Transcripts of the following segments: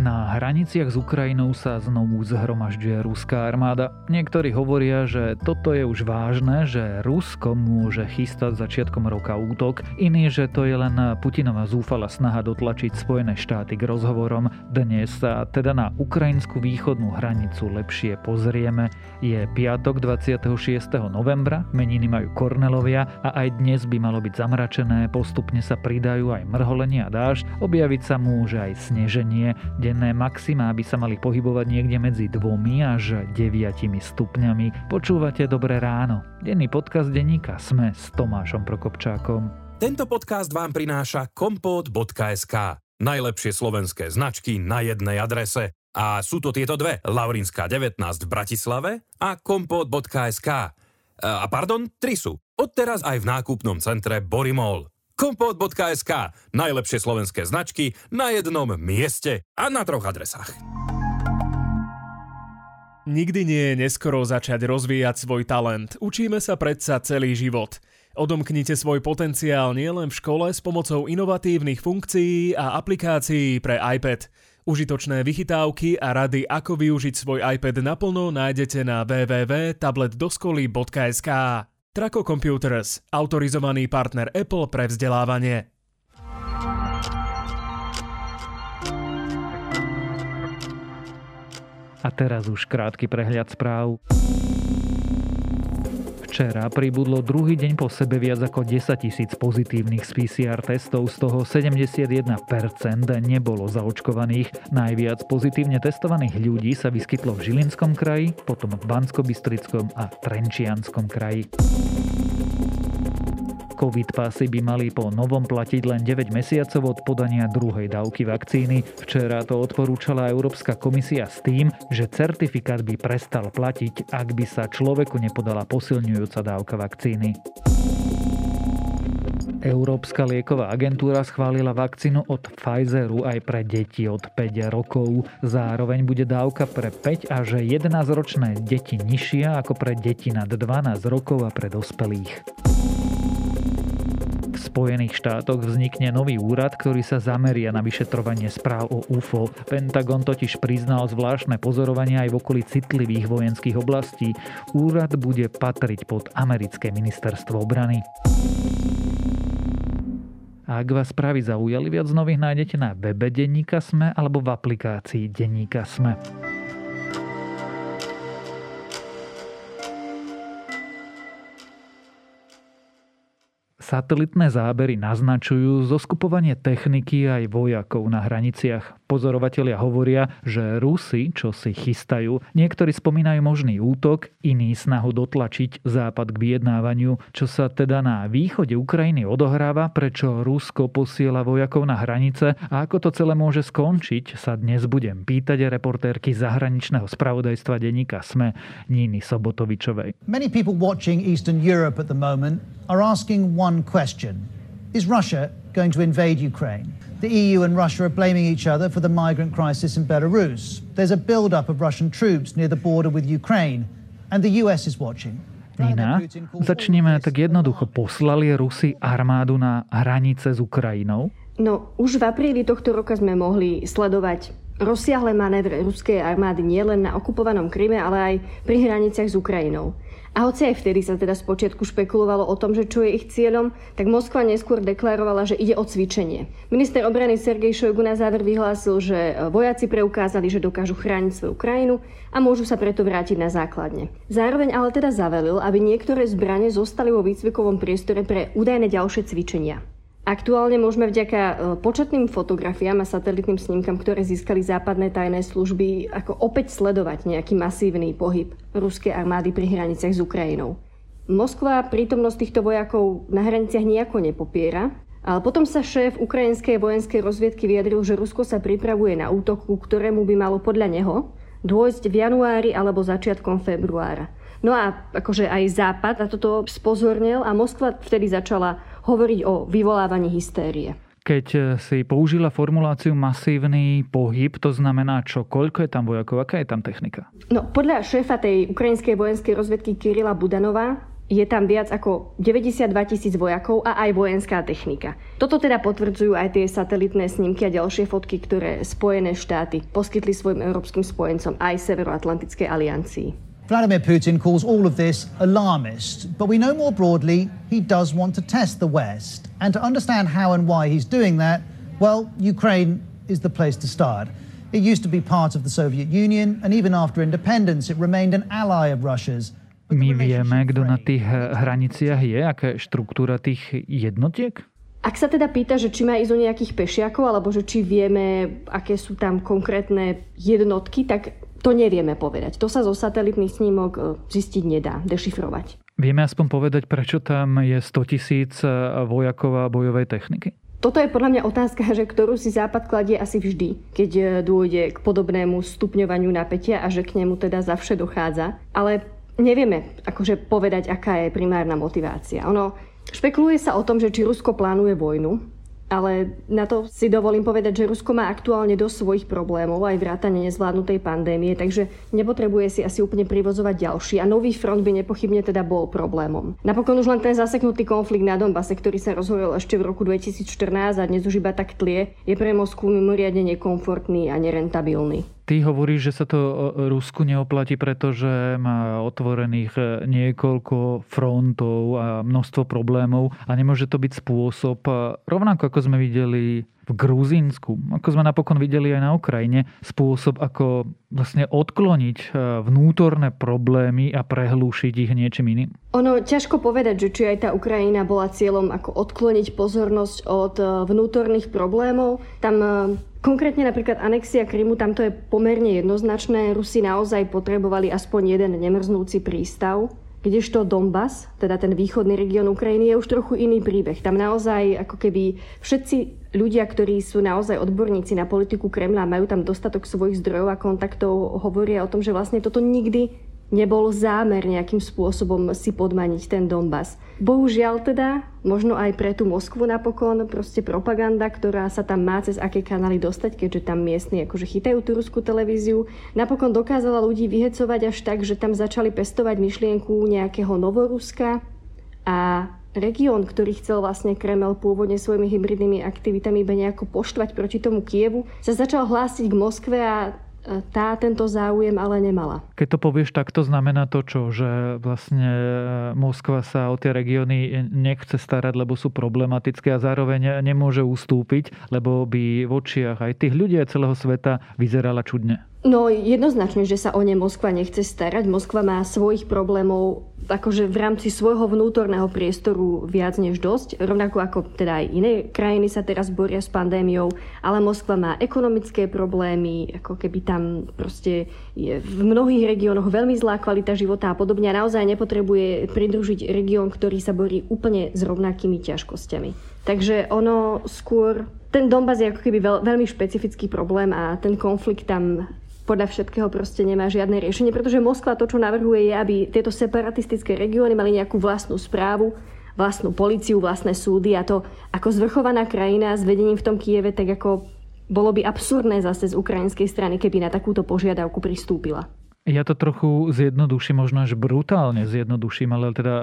Na hraniciach s Ukrajinou sa znovu zhromažďuje ruská armáda. Niektorí hovoria, že toto je už vážne, že Rusko môže chystať začiatkom roka útok, iní, že to je len Putinova zúfala snaha dotlačiť Spojené štáty k rozhovorom. Dnes sa teda na ukrajinskú východnú hranicu lepšie pozrieme. Je piatok 26. novembra, meniny majú Kornelovia a aj dnes by malo byť zamračené, postupne sa pridajú aj mrholenie a dážď, objaviť sa môže aj sneženie. Denné maxima by sa mali pohybovať niekde medzi 2 až 9 stupňami. Počúvate Dobré ráno. Denný podcast denníka Sme s Tomášom Prokopčákom. Tento podcast vám prináša kompot.sk. Najlepšie slovenské značky na jednej adrese. A sú to tieto dve, Laurinská 19 v Bratislave a kompot.sk. A pardon, tri sú. Odteraz aj v nákupnom centre Borimol kompot.sk. Najlepšie slovenské značky na jednom mieste a na troch adresách. Nikdy nie je neskoro začať rozvíjať svoj talent. Učíme sa predsa celý život. Odomknite svoj potenciál nielen v škole s pomocou inovatívnych funkcií a aplikácií pre iPad. Užitočné vychytávky a rady, ako využiť svoj iPad naplno, nájdete na www.tabletdoskoly.sk. Traco Computers, autorizovaný partner Apple pre vzdelávanie. A teraz už krátky prehľad správ. Včera pribudlo druhý deň po sebe viac ako 10 tisíc pozitívnych z PCR testov, z toho 71% nebolo zaočkovaných. Najviac pozitívne testovaných ľudí sa vyskytlo v Žilinskom kraji, potom v Banskobystrickom a Trenčianskom kraji. Covid pasy by mali po novom platiť len 9 mesiacov od podania druhej dávky vakcíny. Včera to odporúčala Európska komisia s tým, že certifikát by prestal platiť, ak by sa človeku nepodala posilňujúca dávka vakcíny. Európska lieková agentúra schválila vakcínu od Pfizeru aj pre deti od 5 rokov. Zároveň bude dávka pre 5 až 11 ročné deti nižšia ako pre deti nad 12 rokov a pre dospelých. Spojených štátoch vznikne nový úrad, ktorý sa zameria na vyšetrovanie správ o UFO. Pentagon totiž priznal zvláštne pozorovania aj v okolí citlivých vojenských oblastí. Úrad bude patriť pod americké ministerstvo obrany. A ak vás správy zaujali, viac nových nájdete na webe Denníka Sme alebo v aplikácii Denníka Sme. Satelitné zábery naznačujú zoskupovanie techniky aj vojakov na hraniciach. Pozorovatelia hovoria, že Rusi, čo si chystajú, niektorí spomínajú možný útok, iní snahu dotlačiť západ k vyjednávaniu, čo sa teda na východe Ukrajiny odohráva, prečo Rusko posiela vojakov na hranice a ako to celé môže skončiť, sa dnes budem pýtať reportérky zahraničného spravodajstva denníka SME Níny Sobotovičovej. Many people watching Eastern Europe at the moment are asking one question. Is Russia going to invade Ukraine? The EU and Russia are blaming each other for the migrant crisis in Belarus. There's a build-up of Russian troops near the border with Ukraine, and the US is watching. Nina, začneme tak jednoducho. Poslali Rusi armádu na hranice s Ukrajinou? No, už v apríli tohto roka sme mohli sledovať rozsiahle manévre ruskej armády nielen na okupovanom Kryme, ale aj pri hraniciach s Ukrajinou. A hoci aj vtedy sa teda spočiatku špekulovalo o tom, že čo je ich cieľom, tak Moskva neskôr deklarovala, že ide o cvičenie. Minister obrany Sergej Šojgu na záver vyhlásil, že vojaci preukázali, že dokážu chrániť svoju krajinu a môžu sa preto vrátiť na základne. Zároveň ale teda zavelil, aby niektoré zbranie zostali vo výcvikovom priestore pre údajné ďalšie cvičenia. Aktuálne môžeme vďaka e, početným fotografiám a satelitným snímkam, ktoré získali západné tajné služby, ako opäť sledovať nejaký masívny pohyb ruskej armády pri hraniciach s Ukrajinou. Moskva prítomnosť týchto vojakov na hraniciach nejako nepopiera, ale potom sa šéf ukrajinskej vojenskej rozviedky vyjadril, že Rusko sa pripravuje na útok, ktorému by malo podľa neho dôjsť v januári alebo začiatkom februára. No a akože aj Západ na toto spozornil a Moskva vtedy začala hovoriť o vyvolávaní hystérie. Keď eh, si použila formuláciu masívny pohyb, to znamená čo? Koľko je tam vojakov? Aká je tam technika? No, podľa šéfa tej ukrajinskej vojenskej rozvedky Kirila Budanova je tam viac ako 92 tisíc vojakov a aj vojenská technika. Toto teda potvrdzujú aj tie satelitné snímky a ďalšie fotky, ktoré Spojené štáty poskytli svojim európskym spojencom aj Severoatlantickej aliancii. Vladimir Putin calls all of this alarmist, but we know more broadly he does want to test the West. And to understand how and why he's doing that, well, Ukraine is the place to start. It used to be part of the Soviet Union, and even after independence, it remained an ally of Russia's. My vieme, kto na tých hraniciach je, aká je štruktúra tých jednotiek? Ak sa teda pýta, že či má ísť o nejakých pešiakov, alebo že či vieme, aké sú tam konkrétne jednotky, tak to nevieme povedať. To sa zo satelitných snímok e, zistiť nedá, dešifrovať. Vieme aspoň povedať, prečo tam je 100 tisíc e, vojakov a bojovej techniky? Toto je podľa mňa otázka, že ktorú si Západ kladie asi vždy, keď e, dôjde k podobnému stupňovaniu napätia a že k nemu teda zavše dochádza. Ale nevieme akože povedať, aká je primárna motivácia. Ono, špekuluje sa o tom, že či Rusko plánuje vojnu, ale na to si dovolím povedať, že Rusko má aktuálne dosť svojich problémov, aj vrátane nezvládnutej pandémie, takže nepotrebuje si asi úplne privozovať ďalší a nový front by nepochybne teda bol problémom. Napokon už len ten zaseknutý konflikt na Donbase, ktorý sa rozhoril ešte v roku 2014 a dnes už iba tak tlie, je pre Moskvu mimoriadne nekomfortný a nerentabilný. Ty hovoríš, že sa to Rusku neoplatí, pretože má otvorených e, niekoľko frontov a množstvo problémov a nemôže to byť spôsob, e, rovnako ako sme videli v Gruzínsku, ako sme napokon videli aj na Ukrajine, spôsob, ako vlastne odkloniť e, vnútorné problémy a prehlúšiť ich niečím iným? Ono ťažko povedať, že či aj tá Ukrajina bola cieľom ako odkloniť pozornosť od e, vnútorných problémov. Tam e, Konkrétne napríklad anexia Krymu, tam to je pomerne jednoznačné. Rusi naozaj potrebovali aspoň jeden nemrznúci prístav, Kdežto Donbass, teda ten východný región Ukrajiny, je už trochu iný príbeh. Tam naozaj ako keby všetci ľudia, ktorí sú naozaj odborníci na politiku Kremla, majú tam dostatok svojich zdrojov a kontaktov, hovoria o tom, že vlastne toto nikdy nebol zámer nejakým spôsobom si podmaniť ten Donbass. Bohužiaľ teda, možno aj pre tú Moskvu napokon, proste propaganda, ktorá sa tam má cez aké kanály dostať, keďže tam miestni akože chytajú tú ruskú televíziu, napokon dokázala ľudí vyhecovať až tak, že tam začali pestovať myšlienku nejakého Novoruska a región, ktorý chcel vlastne Kreml pôvodne svojimi hybridnými aktivitami iba nejako poštvať proti tomu Kievu, sa začal hlásiť k Moskve a tá tento záujem ale nemala. Keď to povieš, tak to znamená to čo, že vlastne Moskva sa o tie regióny nechce starať, lebo sú problematické a zároveň nemôže ustúpiť, lebo by v očiach aj tých ľudí a celého sveta vyzerala čudne. No jednoznačne, že sa o ne Moskva nechce starať. Moskva má svojich problémov akože v rámci svojho vnútorného priestoru viac než dosť. Rovnako ako teda aj iné krajiny sa teraz boria s pandémiou, ale Moskva má ekonomické problémy, ako keby tam proste je v mnohých regiónoch veľmi zlá kvalita života a podobne a naozaj nepotrebuje pridružiť región, ktorý sa borí úplne s rovnakými ťažkosťami. Takže ono skôr ten Donbass je ako keby veľ, veľmi špecifický problém a ten konflikt tam podľa všetkého proste nemá žiadne riešenie, pretože Moskva to, čo navrhuje, je, aby tieto separatistické regióny mali nejakú vlastnú správu, vlastnú policiu, vlastné súdy a to ako zvrchovaná krajina s vedením v tom Kieve, tak ako bolo by absurdné zase z ukrajinskej strany, keby na takúto požiadavku pristúpila. Ja to trochu zjednoduším, možno až brutálne zjednoduším, ale teda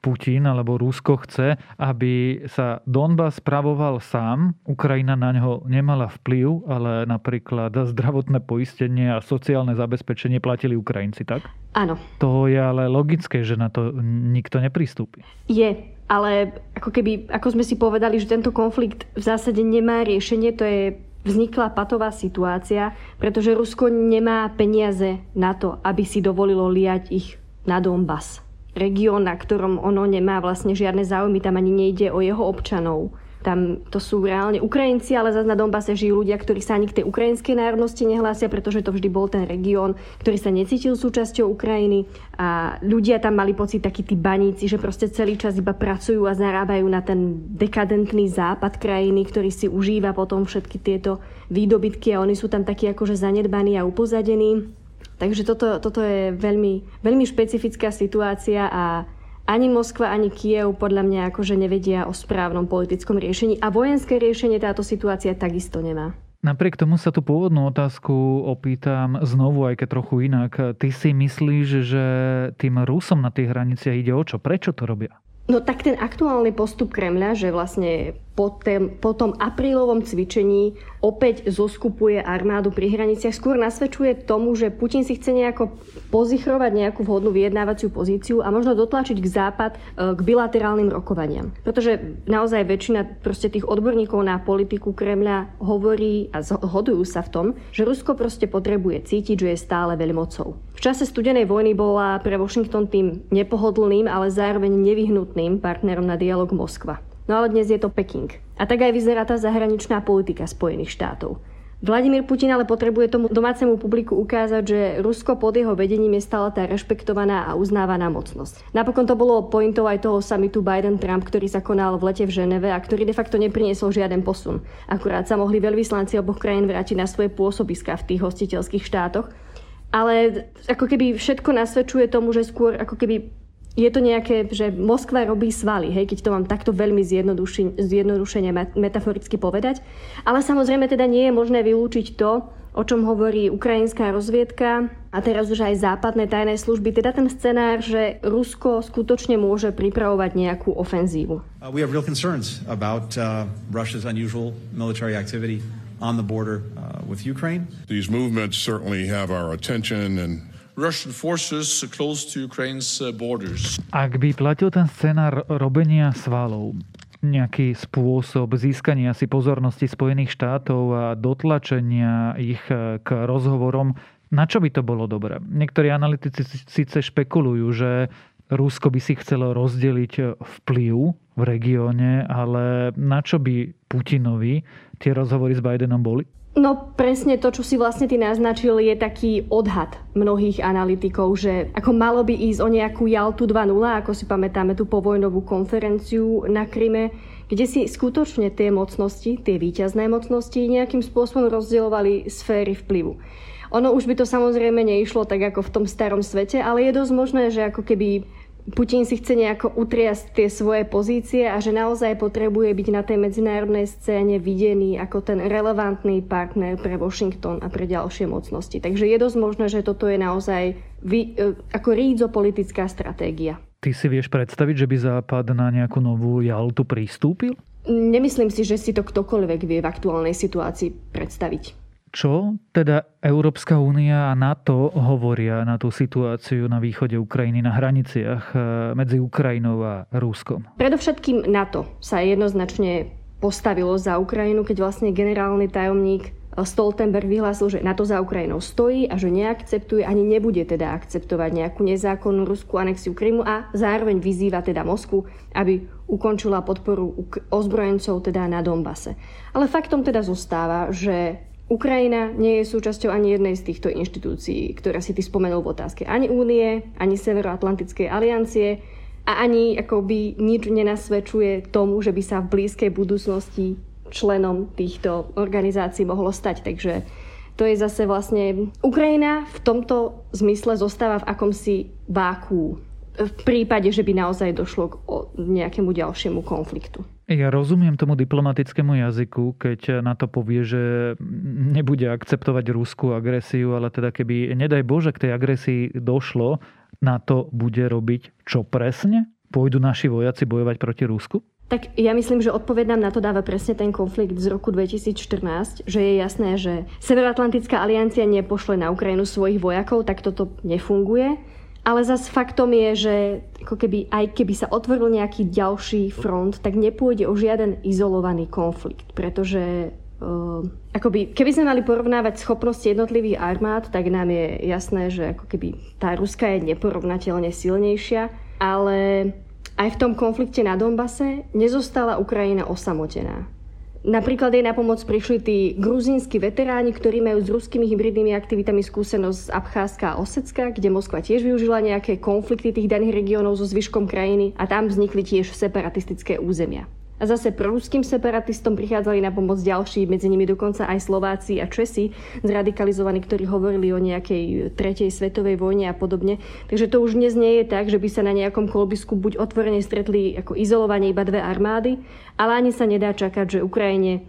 Putin alebo Rusko chce, aby sa Donbass spravoval sám. Ukrajina na ňo nemala vplyv, ale napríklad zdravotné poistenie a sociálne zabezpečenie platili Ukrajinci, tak? Áno. To je ale logické, že na to nikto nepristúpi. Je, ale ako keby, ako sme si povedali, že tento konflikt v zásade nemá riešenie, to je vznikla patová situácia, pretože Rusko nemá peniaze na to, aby si dovolilo liať ich na Donbass. Región, na ktorom ono nemá vlastne žiadne záujmy, tam ani nejde o jeho občanov. Tam to sú reálne Ukrajinci, ale zase na Donbase žijú ľudia, ktorí sa ani k tej ukrajinskej národnosti nehlásia, pretože to vždy bol ten región, ktorý sa necítil súčasťou Ukrajiny. A ľudia tam mali pocit, takí tí baníci, že proste celý čas iba pracujú a zarábajú na ten dekadentný západ krajiny, ktorý si užíva potom všetky tieto výdobytky a oni sú tam takí akože zanedbaní a upozadení. Takže toto, toto je veľmi, veľmi špecifická situácia a ani Moskva, ani Kiev podľa mňa akože nevedia o správnom politickom riešení a vojenské riešenie táto situácia takisto nemá. Napriek tomu sa tú pôvodnú otázku opýtam znovu, aj keď trochu inak. Ty si myslíš, že tým Rusom na tých hraniciach ide o čo? Prečo to robia? No tak ten aktuálny postup Kremľa, že vlastne po, tém, po tom aprílovom cvičení opäť zoskupuje armádu pri hraniciach, skôr nasvedčuje tomu, že Putin si chce nejako pozichrovať nejakú vhodnú vyjednávaciu pozíciu a možno dotlačiť k západ e, k bilaterálnym rokovaniam. Pretože naozaj väčšina proste tých odborníkov na politiku Kremľa hovorí a zhodujú sa v tom, že Rusko proste potrebuje cítiť, že je stále veľmocou. V čase studenej vojny bola pre Washington tým nepohodlným, ale zároveň nevyhnutným partnerom na dialog Moskva. No ale dnes je to Peking. A tak aj vyzerá tá zahraničná politika Spojených štátov. Vladimír Putin ale potrebuje tomu domácemu publiku ukázať, že Rusko pod jeho vedením je stále tá rešpektovaná a uznávaná mocnosť. Napokon to bolo pointov aj toho samitu Biden-Trump, ktorý sa konal v lete v Ženeve a ktorý de facto nepriniesol žiaden posun. Akurát sa mohli veľvyslanci oboch krajín vrátiť na svoje pôsobiska v tých hostiteľských štátoch ale ako keby všetko nasvedčuje tomu, že skôr ako keby je to nejaké, že Moskva robí svaly, hej, keď to mám takto veľmi zjednodušene metaforicky povedať. Ale samozrejme teda nie je možné vylúčiť to, o čom hovorí ukrajinská rozviedka a teraz už aj západné tajné služby, teda ten scenár, že Rusko skutočne môže pripravovať nejakú ofenzívu. Uh, we have real concerns about uh, Russia's unusual military activity on the border uh, with Ukraine. These movements certainly have our attention and Uh. Ak by platil ten scenár robenia svalov, nejaký spôsob získania si pozornosti Spojených štátov a dotlačenia ich uh, k rozhovorom, na čo by to bolo dobré? Niektorí analytici síce špekulujú, že Rusko by si chcelo rozdeliť uh, vplyv v regióne, ale na čo by Putinovi tie rozhovory s Bidenom boli? No presne to, čo si vlastne ty naznačil, je taký odhad mnohých analytikov, že ako malo by ísť o nejakú Jaltu 2.0, ako si pamätáme tú povojnovú konferenciu na Kryme, kde si skutočne tie mocnosti, tie výťazné mocnosti nejakým spôsobom rozdielovali sféry vplyvu. Ono už by to samozrejme neišlo tak ako v tom starom svete, ale je dosť možné, že ako keby Putin si chce nejako utriasť tie svoje pozície a že naozaj potrebuje byť na tej medzinárodnej scéne videný ako ten relevantný partner pre Washington a pre ďalšie mocnosti. Takže je dosť možné, že toto je naozaj vy, e, ako rídzo-politická stratégia. Ty si vieš predstaviť, že by Západ na nejakú novú Jaltu pristúpil? Nemyslím si, že si to ktokoľvek vie v aktuálnej situácii predstaviť. Čo teda Európska únia a NATO hovoria na tú situáciu na východe Ukrajiny, na hraniciach e, medzi Ukrajinou a Rúskom? Predovšetkým NATO sa jednoznačne postavilo za Ukrajinu, keď vlastne generálny tajomník Stoltenberg vyhlásil, že NATO za Ukrajinou stojí a že neakceptuje ani nebude teda akceptovať nejakú nezákonnú ruskú anexiu Krymu a zároveň vyzýva teda Mosku, aby ukončila podporu ozbrojencov teda na Donbase. Ale faktom teda zostáva, že Ukrajina nie je súčasťou ani jednej z týchto inštitúcií, ktoré si ty spomenul v otázke. Ani únie, ani Severoatlantickej aliancie a ani akoby nič nenasvedčuje tomu, že by sa v blízkej budúcnosti členom týchto organizácií mohlo stať. Takže to je zase vlastne... Ukrajina v tomto zmysle zostáva v akomsi váku v prípade, že by naozaj došlo k nejakému ďalšiemu konfliktu. Ja rozumiem tomu diplomatickému jazyku, keď na to povie, že nebude akceptovať ruskú agresiu, ale teda keby, nedaj Bože, k tej agresii došlo, na to bude robiť čo presne? Pôjdu naši vojaci bojovať proti Rusku? Tak ja myslím, že odpoveď nám na to dáva presne ten konflikt z roku 2014, že je jasné, že Severoatlantická aliancia nepošle na Ukrajinu svojich vojakov, tak toto nefunguje. Ale zas faktom je, že ako keby, aj keby sa otvoril nejaký ďalší front, tak nepôjde o žiaden izolovaný konflikt, pretože Uh, akoby, keby sme mali porovnávať schopnosti jednotlivých armád, tak nám je jasné, že ako keby tá Ruska je neporovnateľne silnejšia, ale aj v tom konflikte na Donbase nezostala Ukrajina osamotená. Napríklad jej na pomoc prišli tí gruzínsky veteráni, ktorí majú s ruskými hybridnými aktivitami skúsenosť z Abcházska a Osecka, kde Moskva tiež využila nejaké konflikty tých daných regiónov so zvyškom krajiny a tam vznikli tiež separatistické územia. A zase proruským separatistom prichádzali na pomoc ďalší, medzi nimi dokonca aj Slováci a Česi, zradikalizovaní, ktorí hovorili o nejakej tretej svetovej vojne a podobne. Takže to už dnes nie je tak, že by sa na nejakom kolbisku buď otvorene stretli ako izolovanie iba dve armády, ale ani sa nedá čakať, že Ukrajine e,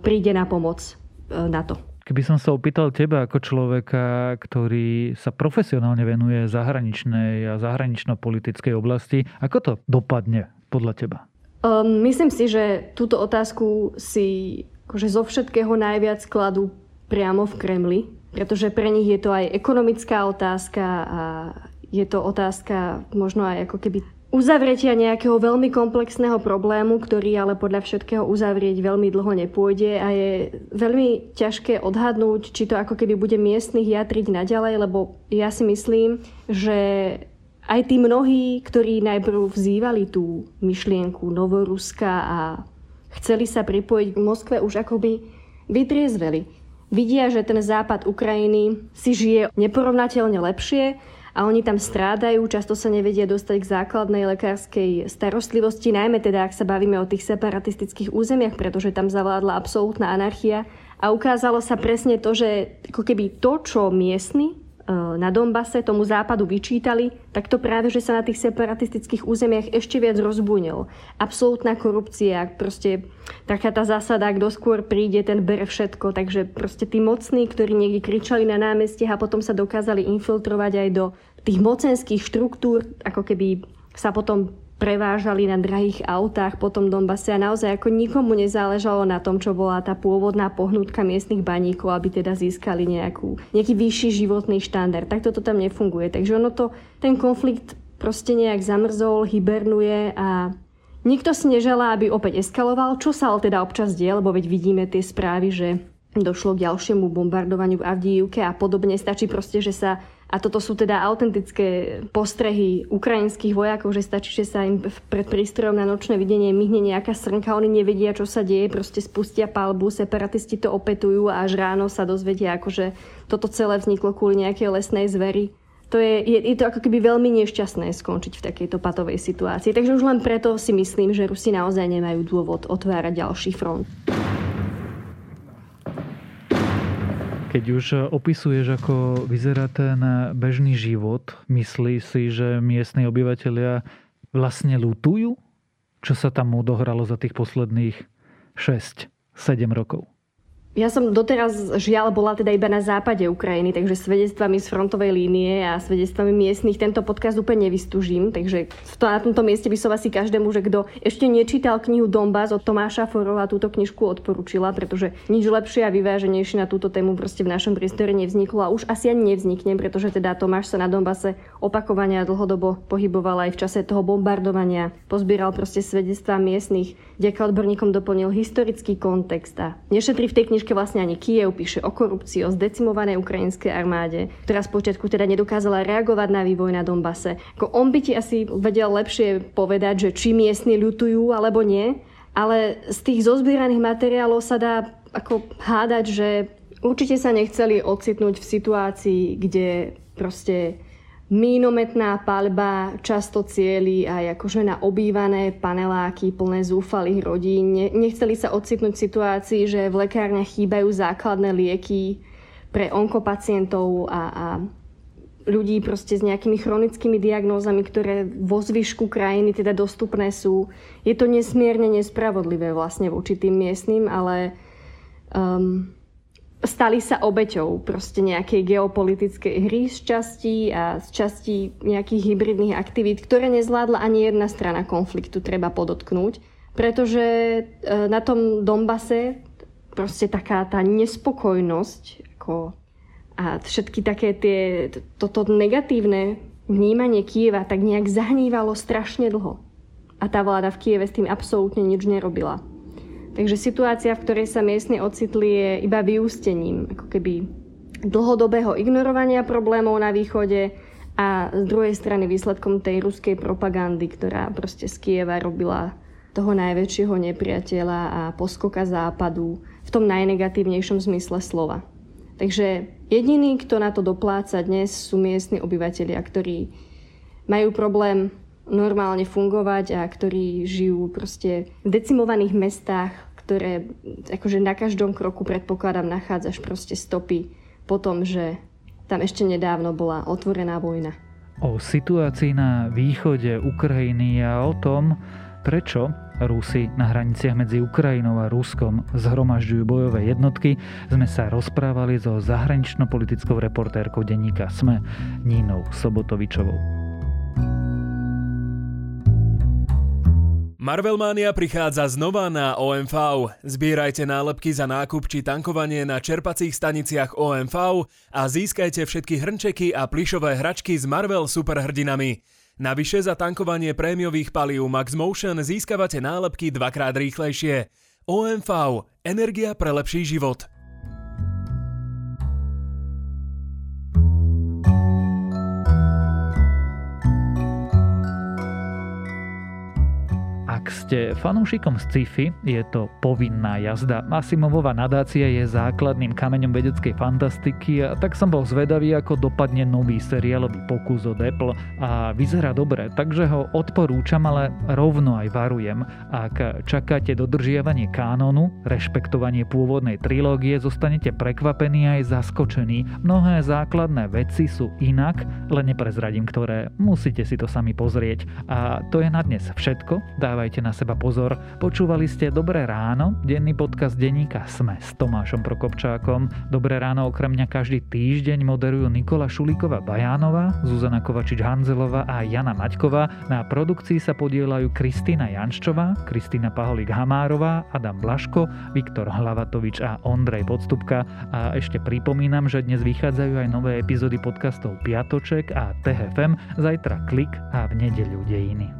príde na pomoc NATO. Keby som sa opýtal teba ako človeka, ktorý sa profesionálne venuje zahraničnej a zahranično-politickej oblasti, ako to dopadne podľa teba? Um, myslím si, že túto otázku si akože zo všetkého najviac kladú priamo v Kremli, pretože pre nich je to aj ekonomická otázka a je to otázka možno aj ako keby uzavretia nejakého veľmi komplexného problému, ktorý ale podľa všetkého uzavrieť veľmi dlho nepôjde a je veľmi ťažké odhadnúť, či to ako keby bude miestnych jatriť naďalej, lebo ja si myslím, že aj tí mnohí, ktorí najprv vzývali tú myšlienku Novoruska a chceli sa pripojiť k Moskve, už akoby vytriezveli. Vidia, že ten západ Ukrajiny si žije neporovnateľne lepšie a oni tam strádajú, často sa nevedia dostať k základnej lekárskej starostlivosti, najmä teda ak sa bavíme o tých separatistických územiach, pretože tam zavládla absolútna anarchia. A ukázalo sa presne to, že ako keby to, čo miestni na Donbase tomu západu vyčítali, tak to práve, že sa na tých separatistických územiach ešte viac rozbúnil. Absolútna korupcia, proste taká tá zásada, kto skôr príde, ten bere všetko. Takže proste tí mocní, ktorí niekde kričali na námestiach a potom sa dokázali infiltrovať aj do tých mocenských štruktúr, ako keby sa potom prevážali na drahých autách po tom Donbase a naozaj ako nikomu nezáležalo na tom, čo bola tá pôvodná pohnutka miestnych baníkov, aby teda získali nejakú, nejaký vyšší životný štandard. Tak toto tam nefunguje. Takže ono to, ten konflikt proste nejak zamrzol, hibernuje a nikto si neželá, aby opäť eskaloval, čo sa ale teda občas die, lebo veď vidíme tie správy, že došlo k ďalšiemu bombardovaniu v Avdijivke a podobne. Stačí proste, že sa a toto sú teda autentické postrehy ukrajinských vojakov, že stačí, že sa im pred prístrojom na nočné videnie myhne nejaká srnka, oni nevedia, čo sa deje, proste spustia palbu, separatisti to opetujú a až ráno sa dozvedia, akože toto celé vzniklo kvôli nejakej lesnej zvery. To je, je, je to ako keby veľmi nešťastné skončiť v takejto patovej situácii. Takže už len preto si myslím, že Rusi naozaj nemajú dôvod otvárať ďalší front. Keď už opisuješ, ako vyzerá ten bežný život, myslíš si, že miestni obyvateľia vlastne lutujú? Čo sa tam odohralo za tých posledných 6-7 rokov? Ja som doteraz žiaľ bola teda iba na západe Ukrajiny, takže svedectvami z frontovej línie a svedectvami miestnych tento podcast úplne nevystužím, takže to, na tomto mieste by som asi každému, že kto ešte nečítal knihu Donbass od Tomáša Forova túto knižku odporúčila, pretože nič lepšie a vyváženejšie na túto tému proste v našom priestore nevzniklo a už asi ani nevznikne, pretože teda Tomáš sa na Donbase opakovania dlhodobo pohyboval aj v čase toho bombardovania, pozbieral proste svedectvá miestnych, ďaká odborníkom doplnil historický kontext a nešetrí v tej knižke knižke vlastne ani Kiev píše o korupcii, o zdecimovanej ukrajinskej armáde, ktorá z počiatku teda nedokázala reagovať na vývoj na Donbase. Ako on by ti asi vedel lepšie povedať, že či miestni ľutujú alebo nie, ale z tých zozbieraných materiálov sa dá ako hádať, že určite sa nechceli ocitnúť v situácii, kde proste Mínometná paľba často cieli aj akože na obývané paneláky plné zúfalých rodín. Nechceli sa ocitnúť v situácii, že v lekárniach chýbajú základné lieky pre onkopacientov a, a ľudí proste s nejakými chronickými diagnózami, ktoré vo zvyšku krajiny teda dostupné sú. Je to nesmierne nespravodlivé vlastne voči tým miestnym, ale um, stali sa obeťou proste nejakej geopolitickej hry z časti a z časti nejakých hybridných aktivít, ktoré nezvládla ani jedna strana konfliktu, treba podotknúť. Pretože e, na tom Dombase proste taká tá nespokojnosť ako, a všetky také tie, toto negatívne vnímanie Kieva tak nejak zahnívalo strašne dlho. A tá vláda v Kieve s tým absolútne nič nerobila. Takže situácia, v ktorej sa miestni ocitli, je iba vyústením ako keby dlhodobého ignorovania problémov na východe a z druhej strany výsledkom tej ruskej propagandy, ktorá proste z Kieva robila toho najväčšieho nepriateľa a poskoka západu v tom najnegatívnejšom zmysle slova. Takže jediný, kto na to dopláca dnes, sú miestni obyvateľia, ktorí majú problém normálne fungovať a ktorí žijú proste v decimovaných mestách, ktoré akože na každom kroku predpokladám nachádzaš proste stopy po tom, že tam ešte nedávno bola otvorená vojna. O situácii na východe Ukrajiny a o tom, prečo Rusi na hraniciach medzi Ukrajinou a Ruskom zhromažďujú bojové jednotky, sme sa rozprávali so zahranično-politickou reportérkou denníka SME Nínou Sobotovičovou. Marvelmania prichádza znova na OMV. Zbierajte nálepky za nákup či tankovanie na čerpacích staniciach OMV a získajte všetky hrnčeky a plišové hračky s Marvel superhrdinami. Navyše za tankovanie prémiových palív Max Motion získavate nálepky dvakrát rýchlejšie. OMV. Energia pre lepší život. Ste fanúšikom sci-fi, je to povinná jazda. Asimovová nadácia je základným kameňom vedeckej fantastiky a tak som bol zvedavý, ako dopadne nový seriálový pokus od Apple a vyzerá dobre, takže ho odporúčam, ale rovno aj varujem. Ak čakáte dodržiavanie kánonu, rešpektovanie pôvodnej trilógie, zostanete prekvapení aj zaskočení. Mnohé základné veci sú inak, len neprezradím ktoré. Musíte si to sami pozrieť. A to je na dnes všetko. Dávaj dávajte na seba pozor. Počúvali ste Dobré ráno, denný podcast denníka Sme s Tomášom Prokopčákom. Dobré ráno okrem mňa každý týždeň moderujú Nikola Šulíková Bajánová, Zuzana Kovačič-Hanzelová a Jana Maťková. Na produkcii sa podielajú Kristýna Janščová, Kristýna Paholík Hamárová, Adam Blaško, Viktor Hlavatovič a Ondrej Podstupka. A ešte pripomínam, že dnes vychádzajú aj nové epizódy podcastov Piatoček a THFM, zajtra Klik a v nedeľu Dejiny.